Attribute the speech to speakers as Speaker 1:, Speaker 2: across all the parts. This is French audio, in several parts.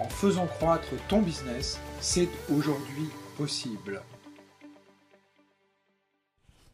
Speaker 1: en faisant croître ton business, c'est aujourd'hui possible.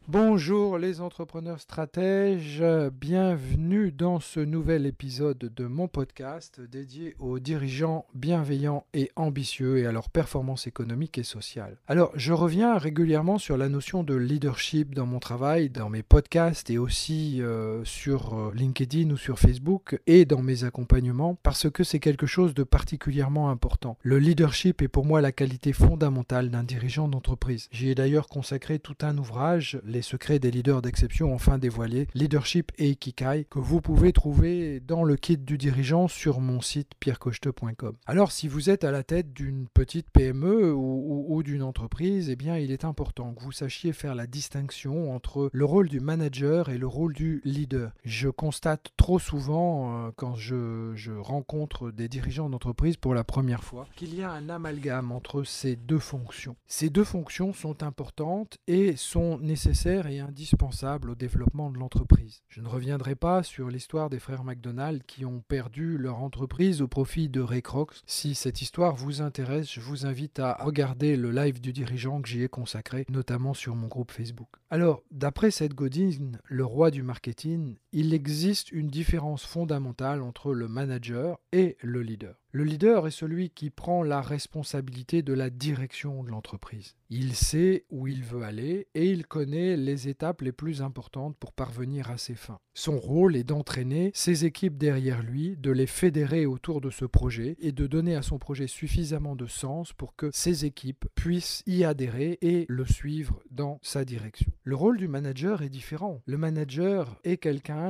Speaker 1: Bonjour les entrepreneurs stratèges, bienvenue dans ce nouvel épisode de mon podcast dédié aux dirigeants bienveillants et ambitieux et à leur performance économique et sociale. Alors je reviens régulièrement sur la notion de leadership dans mon travail, dans mes podcasts et aussi euh, sur euh, LinkedIn ou sur Facebook et dans mes accompagnements parce que c'est quelque chose de particulièrement important. Le leadership est pour moi la qualité fondamentale d'un dirigeant d'entreprise. J'y ai d'ailleurs consacré tout un ouvrage, secrets des leaders d'exception enfin dévoilés, Leadership et Ikikai, que vous pouvez trouver dans le kit du dirigeant sur mon site pierrecochete.com. Alors si vous êtes à la tête d'une petite PME ou, d'une entreprise, eh bien il est important que vous sachiez faire la distinction entre le rôle du manager et le rôle du leader. Je constate trop souvent euh, quand je rencontre des dirigeants d'entreprise pour la première fois qu'il y a un amalgame entre ces deux fonctions. Ces deux fonctions sont importantes et sont nécessaires et indispensable au développement de l'entreprise. Je ne reviendrai pas sur l'histoire des frères McDonald qui ont perdu leur entreprise au profit de Ray Kroc. Si cette histoire vous intéresse, je vous invite à regarder le live du dirigeant que j'y ai consacré, notamment sur mon groupe Facebook. Alors, d'après Seth Godin, le roi du marketing, il existe une différence fondamentale entre le manager et le leader. Le leader est celui qui prend la responsabilité de la direction de l'entreprise. Il sait où il veut aller et il connaît les étapes les plus importantes pour parvenir à ses fins. Son rôle est d'entraîner ses équipes derrière lui, de les fédérer autour de ce projet et de donner à son projet suffisamment de sens pour que ses équipes puissent y adhérer et le suivre dans sa direction. Le rôle du manager est différent. Le manager est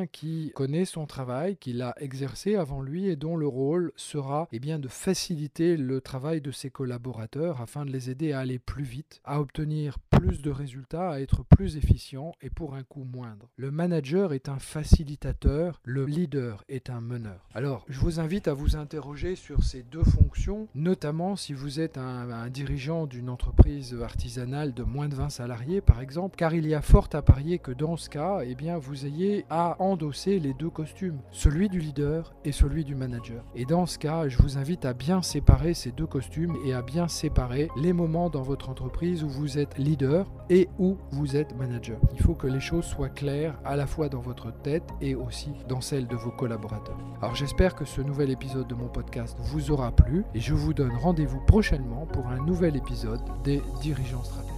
Speaker 1: qui connaît son travail, qui l'a exercé avant lui et dont le rôle sera eh bien, de faciliter le travail de ses collaborateurs afin de les aider à aller plus vite, à obtenir plus de résultats, à être plus efficient et pour un coût moindre. Le manager est un facilitateur, le leader est un meneur. Alors, je vous invite à vous interroger sur ces deux fonctions, notamment si vous êtes un, un dirigeant d'une entreprise artisanale de moins de 20 salariés, par exemple, car il y a fort à parier que dans ce cas, eh bien, vous ayez à endosser les deux costumes, celui du leader et celui du manager. Et dans ce cas, je vous invite à bien séparer ces deux costumes et à bien séparer les moments dans votre entreprise où vous êtes leader et où vous êtes manager. Il faut que les choses soient claires à la fois dans votre tête et aussi dans celle de vos collaborateurs. Alors j'espère que ce nouvel épisode de mon podcast vous aura plu et je vous donne rendez-vous prochainement pour un nouvel épisode des dirigeants stratégiques.